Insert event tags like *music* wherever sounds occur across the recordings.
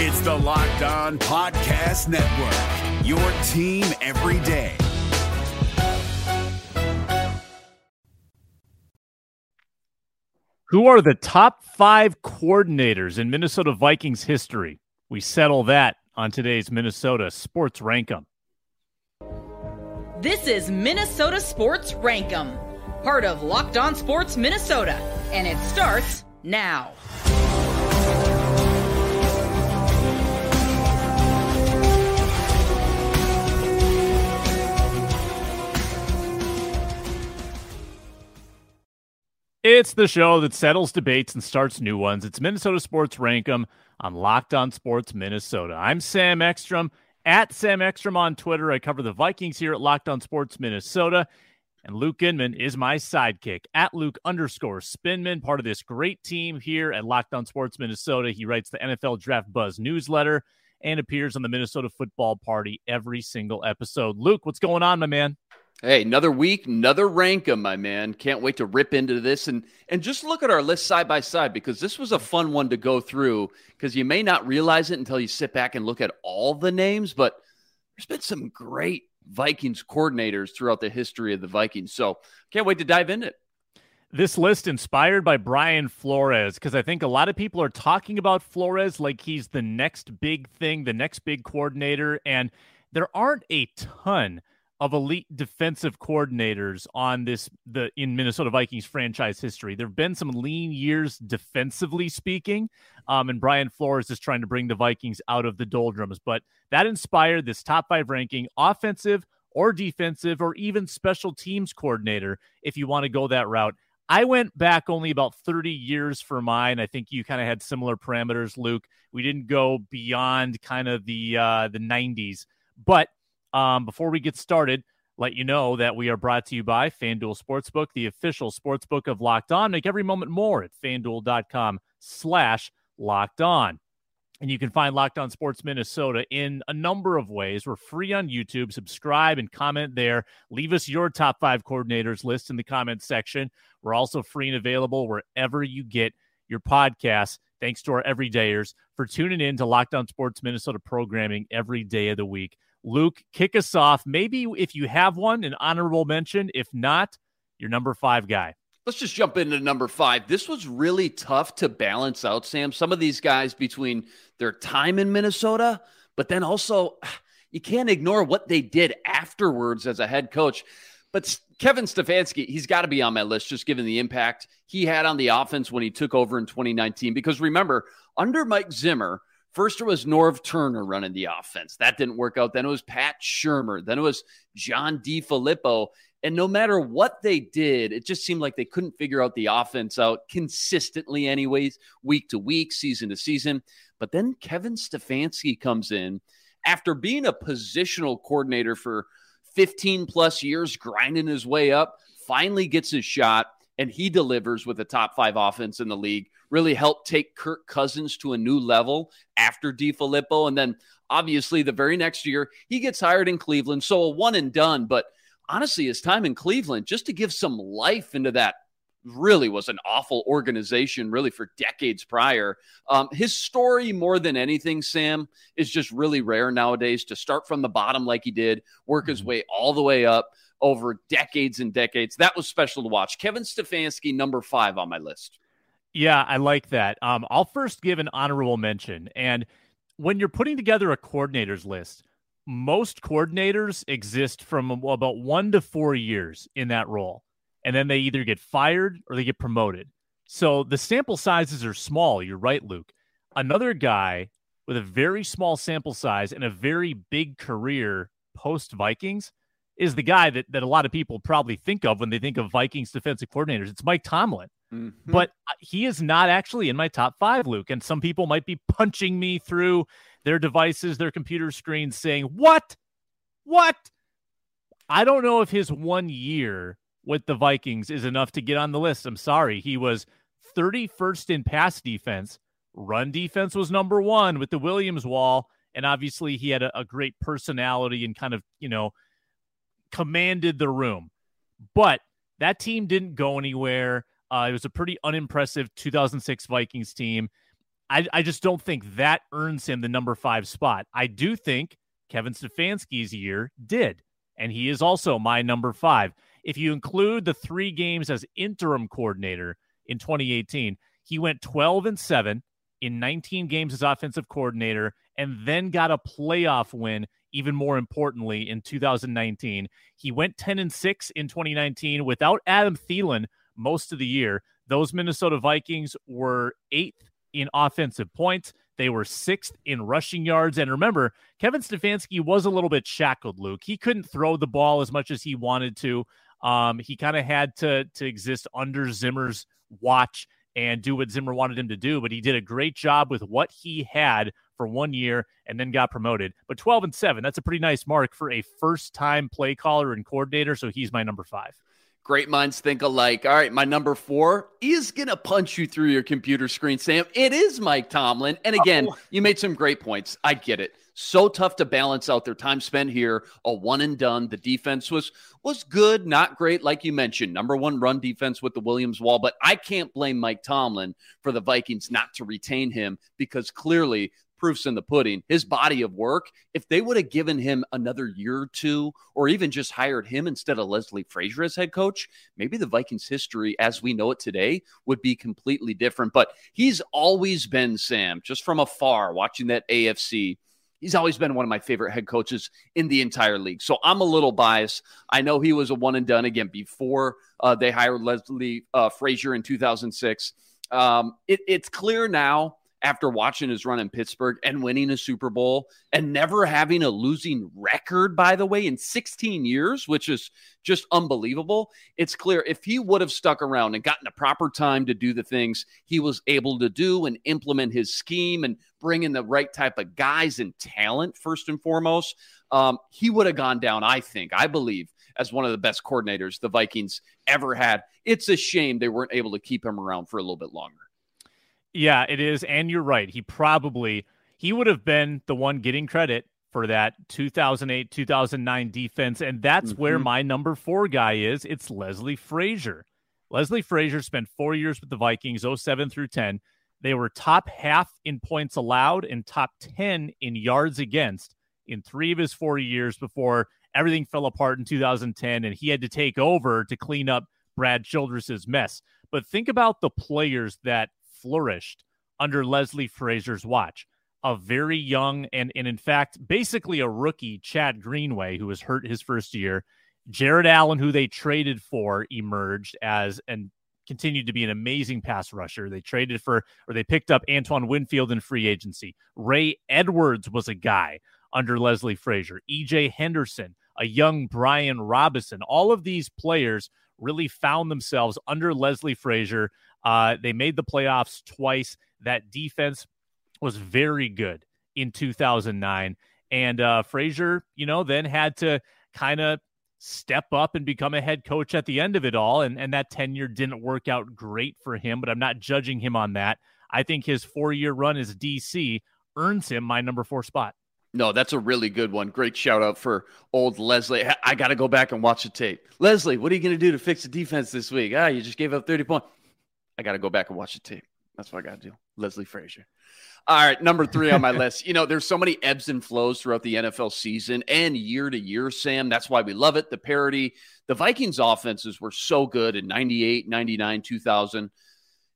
It's the Locked On Podcast Network, your team every day. Who are the top five coordinators in Minnesota Vikings history? We settle that on today's Minnesota Sports Rank 'Em. This is Minnesota Sports Rank 'Em, part of Locked On Sports Minnesota, and it starts now. It's the show that settles debates and starts new ones. It's Minnesota Sports Rank 'Em on Locked On Sports Minnesota. I'm Sam Ekstrom at Sam Ekstrom on Twitter. I cover the Vikings here at Locked On Sports Minnesota. And Luke Inman is my sidekick at Luke underscore Spinman, part of this great team here at Locked On Sports Minnesota. He writes the NFL Draft Buzz newsletter and appears on the Minnesota Football Party every single episode. Luke, what's going on, my man? Hey, another week, another rankum, my man. Can't wait to rip into this and and just look at our list side by side because this was a fun one to go through because you may not realize it until you sit back and look at all the names, but there's been some great Vikings coordinators throughout the history of the Vikings. So can't wait to dive into it. This list inspired by Brian Flores because I think a lot of people are talking about Flores like he's the next big thing, the next big coordinator, and there aren't a ton of elite defensive coordinators on this the in Minnesota Vikings franchise history. There have been some lean years defensively speaking, um, and Brian Flores is trying to bring the Vikings out of the doldrums. But that inspired this top five ranking, offensive or defensive or even special teams coordinator. If you want to go that route, I went back only about 30 years for mine. I think you kind of had similar parameters, Luke. We didn't go beyond kind of the uh, the 90s, but um, before we get started, let you know that we are brought to you by FanDuel Sportsbook, the official sportsbook of Locked On. Make every moment more at fanduel.com slash locked on. And you can find Locked On Sports Minnesota in a number of ways. We're free on YouTube. Subscribe and comment there. Leave us your top five coordinators list in the comment section. We're also free and available wherever you get your podcasts. Thanks to our everydayers for tuning in to Locked On Sports Minnesota programming every day of the week. Luke, kick us off. Maybe if you have one, an honorable mention. If not, your number five guy. Let's just jump into number five. This was really tough to balance out, Sam. Some of these guys between their time in Minnesota, but then also *sighs* you can't ignore what they did afterwards as a head coach. But Kevin Stefanski, he's got to be on my list just given the impact he had on the offense when he took over in 2019. Because remember, under Mike Zimmer, First, it was Norv Turner running the offense. That didn't work out. Then it was Pat Shurmur. Then it was John DeFilippo. And no matter what they did, it just seemed like they couldn't figure out the offense out consistently, anyways, week to week, season to season. But then Kevin Stefanski comes in after being a positional coordinator for 15 plus years, grinding his way up, finally gets his shot, and he delivers with a top five offense in the league really helped take Kirk Cousins to a new level after DeFilippo. And then obviously the very next year, he gets hired in Cleveland. So a one and done. But honestly, his time in Cleveland, just to give some life into that really was an awful organization, really for decades prior. Um, his story, more than anything, Sam, is just really rare nowadays to start from the bottom like he did, work his mm-hmm. way all the way up over decades and decades. That was special to watch. Kevin Stefanski, number five on my list. Yeah, I like that. Um, I'll first give an honorable mention. And when you're putting together a coordinators list, most coordinators exist from about one to four years in that role. And then they either get fired or they get promoted. So the sample sizes are small. You're right, Luke. Another guy with a very small sample size and a very big career post Vikings is the guy that, that a lot of people probably think of when they think of Vikings defensive coordinators. It's Mike Tomlin. Mm-hmm. But uh, he is not actually in my top five, Luke. And some people might be punching me through their devices, their computer screens, saying, What? What? I don't know if his one year with the Vikings is enough to get on the list. I'm sorry. He was 31st in pass defense. Run defense was number one with the Williams wall. And obviously, he had a, a great personality and kind of, you know, commanded the room. But that team didn't go anywhere. Uh, it was a pretty unimpressive 2006 Vikings team. I, I just don't think that earns him the number five spot. I do think Kevin Stefanski's year did, and he is also my number five. If you include the three games as interim coordinator in 2018, he went 12 and 7 in 19 games as offensive coordinator and then got a playoff win even more importantly in 2019 he went 10 and 6 in 2019 without adam thielen most of the year those minnesota vikings were eighth in offensive points they were sixth in rushing yards and remember kevin stefanski was a little bit shackled luke he couldn't throw the ball as much as he wanted to um, he kind of had to to exist under zimmer's watch and do what Zimmer wanted him to do. But he did a great job with what he had for one year and then got promoted. But 12 and 7, that's a pretty nice mark for a first time play caller and coordinator. So he's my number five. Great minds think alike. All right, my number four is going to punch you through your computer screen, Sam. It is Mike Tomlin. And again, oh. you made some great points. I get it. So tough to balance out their time spent here. A one and done. The defense was was good, not great, like you mentioned. Number one run defense with the Williams wall. But I can't blame Mike Tomlin for the Vikings not to retain him because clearly proof's in the pudding. His body of work, if they would have given him another year or two, or even just hired him instead of Leslie Frazier as head coach, maybe the Vikings history as we know it today would be completely different. But he's always been, Sam, just from afar, watching that AFC. He's always been one of my favorite head coaches in the entire league. So I'm a little biased. I know he was a one and done again before uh, they hired Leslie uh, Frazier in 2006. Um, it, it's clear now after watching his run in Pittsburgh and winning a Super Bowl and never having a losing record, by the way, in 16 years, which is just unbelievable. It's clear if he would have stuck around and gotten the proper time to do the things he was able to do and implement his scheme and bring in the right type of guys and talent, first and foremost, um, he would have gone down, I think, I believe, as one of the best coordinators the Vikings ever had. It's a shame they weren't able to keep him around for a little bit longer. Yeah, it is. And you're right. He probably he would have been the one getting credit for that 2008 2009 defense and that's mm-hmm. where my number 4 guy is it's Leslie Frazier. Leslie Frazier spent 4 years with the Vikings 07 through 10. They were top half in points allowed and top 10 in yards against in 3 of his 4 years before everything fell apart in 2010 and he had to take over to clean up Brad Childress's mess. But think about the players that flourished under Leslie Frazier's watch. A very young and, and in fact, basically a rookie, Chad Greenway, who was hurt his first year. Jared Allen, who they traded for, emerged as and continued to be an amazing pass rusher. They traded for or they picked up Antoine Winfield in free agency. Ray Edwards was a guy under Leslie Frazier. EJ Henderson, a young Brian Robison. All of these players really found themselves under Leslie Frazier uh, they made the playoffs twice. That defense was very good in 2009. And uh, Frazier, you know, then had to kind of step up and become a head coach at the end of it all. And, and that tenure didn't work out great for him, but I'm not judging him on that. I think his four year run as DC earns him my number four spot. No, that's a really good one. Great shout out for old Leslie. I got to go back and watch the tape. Leslie, what are you going to do to fix the defense this week? Ah, you just gave up 30 points. I got to go back and watch the tape. That's what I got to do. Leslie Frazier. All right, number three on my *laughs* list. You know, there's so many ebbs and flows throughout the NFL season and year to year, Sam. That's why we love it. The parity. The Vikings offenses were so good in 98, 99, 2000.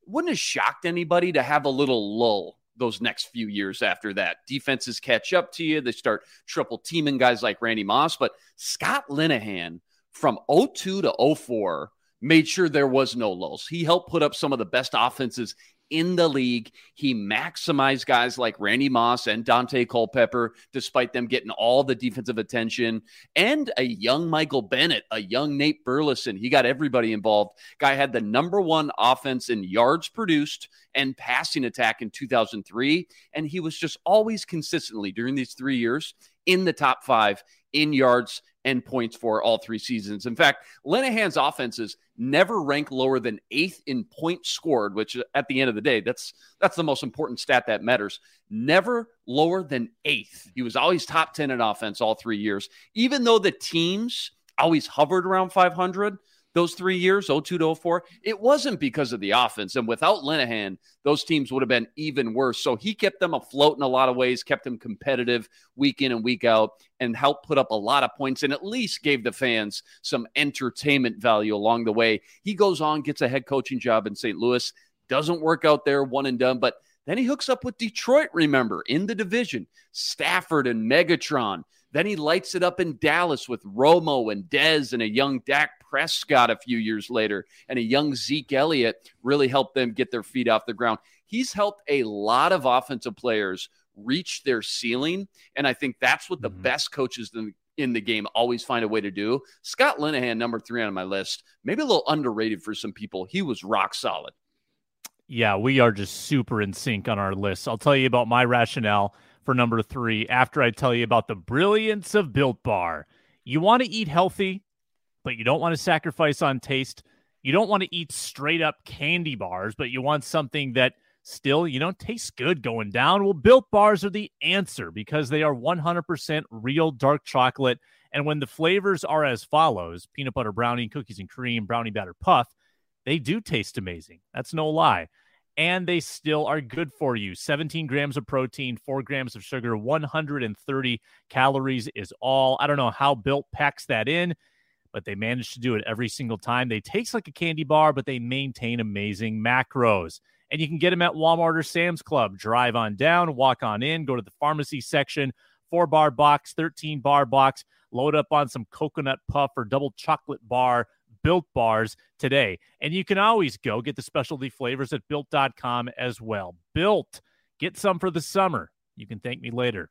Wouldn't have shocked anybody to have a little lull those next few years after that. Defenses catch up to you. They start triple teaming guys like Randy Moss. But Scott Linehan from 02 to 04 made sure there was no lulls. He helped put up some of the best offenses in the league. He maximized guys like Randy Moss and Daunte Culpepper, despite them getting all the defensive attention, and a young Michael Bennett, a young Nate Burleson. He got everybody involved. Guy had the number one offense in yards produced and passing attack in 2003. And he was just always consistently during these three years in the top five in yards and points for all three seasons. In fact, Linehan's offenses never rank lower than eighth in points scored, which at the end of the day, that's that's the most important stat that matters. Never lower than eighth. He was always top 10 in offense all three years. Even though the teams always hovered around 500, those three years, 02 to 04, it wasn't because of the offense. And without Linehan, those teams would have been even worse. So he kept them afloat in a lot of ways, kept them competitive week in and week out, and helped put up a lot of points and at least gave the fans some entertainment value along the way. He goes on, gets a head coaching job in St. Louis, doesn't work out there, one and done, but then he hooks up with Detroit, remember, in the division, Stafford and Megatron. Then he lights it up in Dallas with Romo and Dez and a young Dak Prescott a few years later and a young Zeke Elliott really helped them get their feet off the ground. He's helped a lot of offensive players reach their ceiling. And I think that's what the mm-hmm. best coaches in, in the game always find a way to do. Scott Linehan, number three on my list, maybe a little underrated for some people. He was rock solid. Yeah, we are just super in sync on our list. I'll tell you about my rationale for number three after I tell you about the brilliance of Built Bar. You want to eat healthy, but you don't want to sacrifice on taste. You don't want to eat straight up candy bars, but you want something that still, you know, tastes good going down. Well, Built Bars are the answer because they are 100% real dark chocolate. And when the flavors are as follows peanut butter brownie, cookies and cream, brownie batter puff, they do taste amazing. That's no lie and they still are good for you. 17 grams of protein, 4 grams of sugar, 130 calories is all. I don't know how Built packs that in, but they manage to do it every single time. They taste like a candy bar, but they maintain amazing macros. And you can get them at Walmart or Sam's Club. Drive on down, walk on in, go to the pharmacy section, four bar box, 13 bar box, load up on some coconut puff or double chocolate bar Built Bars today. And you can always go get the specialty flavors at built.com as well. Built, get some for the summer. You can thank me later.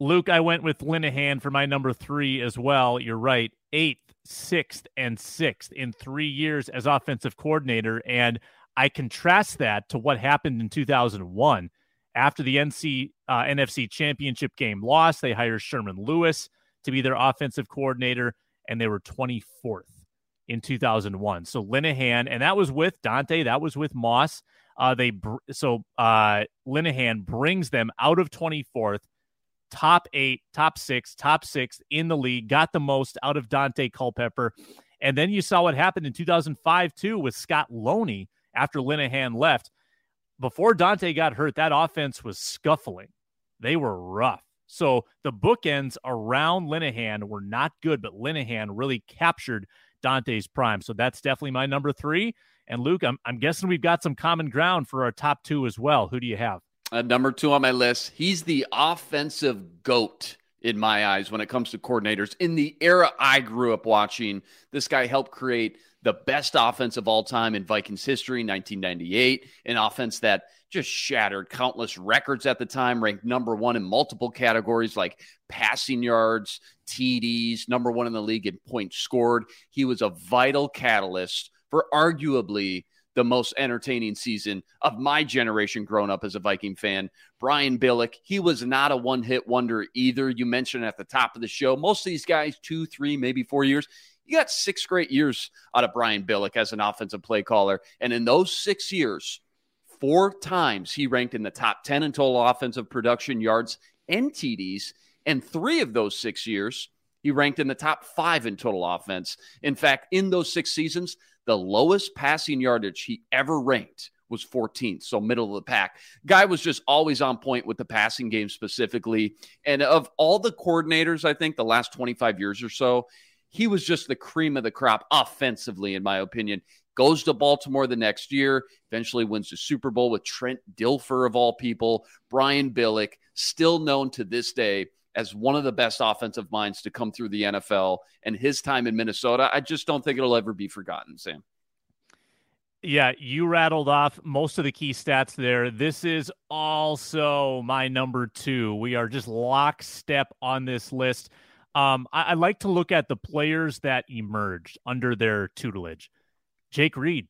Luke, I went with Linehan for my number three as well. You're right. Eighth, sixth, and sixth in three years as offensive coordinator. And I contrast that to what happened in 2001. After the NC, uh, NFC championship game loss, they hired Sherman Lewis to be their offensive coordinator, and they were 24th in 2001. So Linehan, and that was with Daunte, that was with Moss. Uh, they so uh, Linehan brings them out of 24th top eight, top six, top six in the league, got the most out of Daunte Culpepper. And then you saw what happened in 2005, too, with Scott Loney after Linehan left. Before Daunte got hurt, that offense was scuffling. They were rough. So the bookends around Linehan were not good, but Linehan really captured Daunte's prime. So that's definitely my number three. And Luke, I'm, I'm guessing we've got some common ground for our top two as well. Who do you have? Uh, number two on my list. He's the offensive goat in my eyes when it comes to coordinators. In the era I grew up watching, this guy helped create the best offense of all time in Vikings history, 1998, an offense that just shattered countless records at the time, ranked number one in multiple categories like passing yards, TDs, number one in the league in points scored. He was a vital catalyst for arguably the most entertaining season of my generation growing up as a Viking fan. Brian Billick, he was not a one hit wonder either. You mentioned at the top of the show, most of these guys, two, three, maybe four years. You got six great years out of Brian Billick as an offensive play caller. And in those six years, four times he ranked in the top 10 in total offensive production yards and TDs. And three of those six years, he ranked in the top five in total offense. In fact, in those six seasons, the lowest passing yardage he ever ranked was 14th, so middle of the pack. Guy was just always on point with the passing game specifically. And of all the coordinators, I think the last 25 years or so, he was just the cream of the crop offensively, in my opinion. Goes to Baltimore the next year, eventually wins the Super Bowl with Trent Dilfer, of all people. Brian Billick, still known to this day as one of the best offensive minds to come through the NFL and his time in Minnesota. I just don't think it'll ever be forgotten, Sam. Yeah, you rattled off most of the key stats there. This is also my number two. We are just lockstep on this list. Um, I, I like to look at the players that emerged under their tutelage. Jake Reed,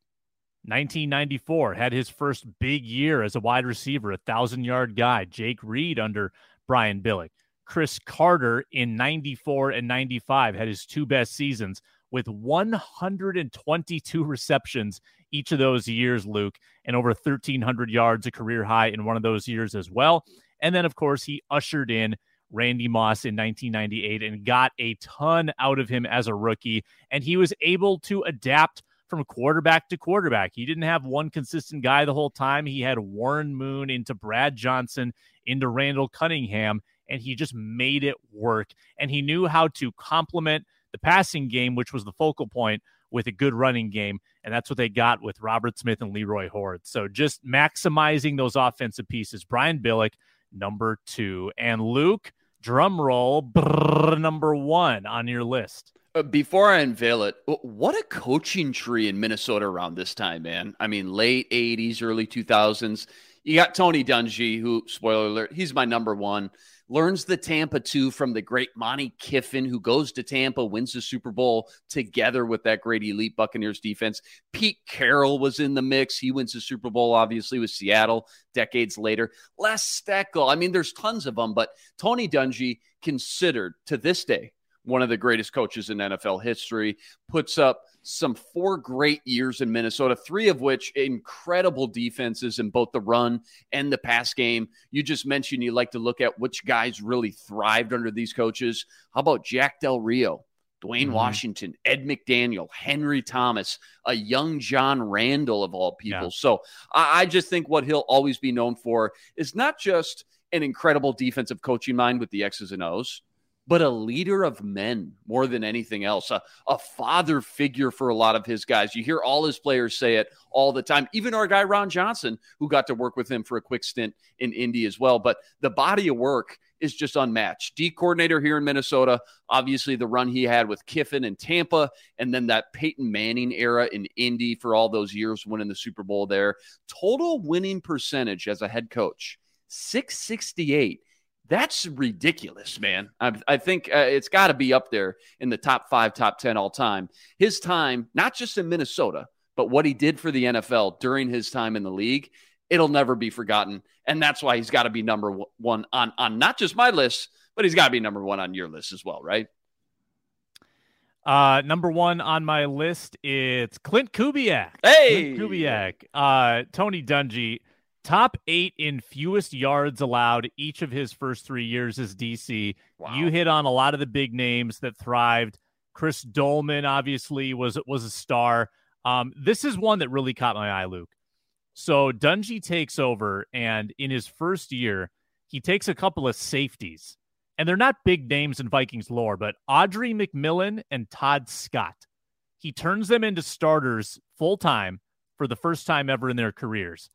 1994, had his first big year as a wide receiver, a thousand yard guy. Jake Reed under Brian Billick. Cris Carter in 94 and 95 had his two best seasons with 122 receptions each of those years, Luke, and over 1,300 yards, a career high in one of those years as well. And then, of course, he ushered in Randy Moss in 1998 and got a ton out of him as a rookie. And he was able to adapt from quarterback to quarterback. He didn't have one consistent guy the whole time. He had Warren Moon into Brad Johnson, into Randall Cunningham, and he just made it work. And he knew how to complement the passing game, which was the focal point, with a good running game. And that's what they got with Robert Smith and Leroy Hoard. So just maximizing those offensive pieces. Brian Billick, number two. And Luke, drum roll, brrr, number one on your list. Uh, before I unveil it, what a coaching tree in Minnesota around this time, man. I mean, late 80s, early 2000s. You got Tony Dungy, who, spoiler alert, he's my number one. Learns the Tampa 2 from the great Monte Kiffin, who goes to Tampa, wins the Super Bowl together with that great elite Buccaneers defense. Pete Carroll was in the mix. He wins the Super Bowl, obviously, with Seattle decades later. Les Steckel. I mean, there's tons of them, but Tony Dungy, considered to this day one of the greatest coaches in NFL history, puts up some four great years in Minnesota, three of which incredible defenses in both the run and the pass game. You just mentioned you like to look at which guys really thrived under these coaches. How about Jack Del Rio? Dewayne mm-hmm. Washington, Ed McDaniel, Henry Thomas, a young John Randle of all people. Yeah. So I, I just think what he'll always be known for is not just an incredible defensive coaching mind with the X's and O's, but a leader of men more than anything else, a, a father figure for a lot of his guys. You hear all his players say it all the time, even our guy, Ron Johnson, who got to work with him for a quick stint in Indy as well. But the body of work is just unmatched. D coordinator here in Minnesota, obviously the run he had with Kiffin and Tampa, and then that Peyton Manning era in Indy for all those years winning the Super Bowl there. Total winning percentage as a head coach, 668 that's ridiculous, man. I, I think uh, it's got to be up there in the top five, top 10 all time. His time, not just in Minnesota, but what he did for the NFL during his time in the league, it'll never be forgotten. And that's why he's got to be number one on, on not just my list, but he's got to be number one on your list as well, right? Uh, number one on my list, it's Klint Kubiak. Hey, Klint Kubiak. Uh, Tony Dungy top eight in fewest yards allowed each of his first three years as DC. Wow. You hit on a lot of the big names that thrived. Chris Doleman obviously was was a star. Um, this is one that really caught my eye, Luke. So Dungy takes over, and in his first year, he takes a couple of safeties, and they're not big names in Vikings lore, but Audray McMillian and Todd Scott. He turns them into starters full time for the first time ever in their careers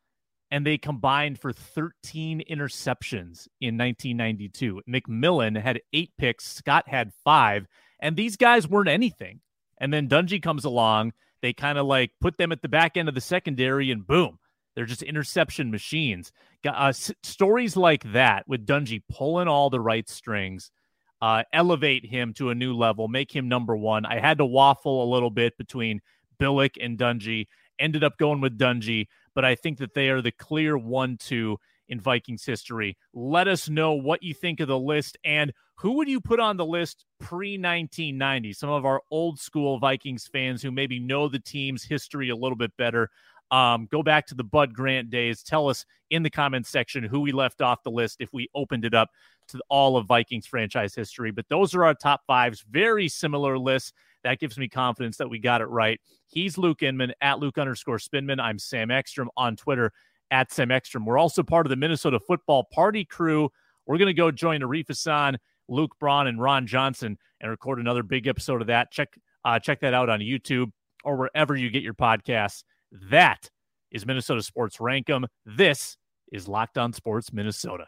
and they combined for 13 interceptions in 1992. McMillian had eight picks, Scott had five, and these guys weren't anything. And then Dungy comes along. They kind of like put them at the back end of the secondary, and boom, they're just interception machines. Uh, s- stories like that with Dungy pulling all the right strings. Uh, elevate him to a new level, make him number one. I had to waffle a little bit between Billick and Dungy. Ended up going with Dungy but I think that they are the clear one two in Vikings history. Let us know what you think of the list and who would you put on the list pre 1990? Some of our old school Vikings fans who maybe know the team's history a little bit better. Um, go back to the Bud Grant days. Tell us in the comments section who we left off the list if we opened it up to all of Vikings franchise history. But those are our top fives. Very similar lists. That gives me confidence that we got it right. He's Luke Inman at Luke underscore Spinman. I'm Sam Ekstrom on Twitter at Sam Ekstrom. We're also part of the Minnesota Football Party crew. We're going to go join Arif Hassan, Luke Braun, and Ron Johnson and record another big episode of that. Check uh, check that out on YouTube or wherever you get your podcasts. That is Minnesota Sports Rank 'Em. This is Locked On Sports Minnesota.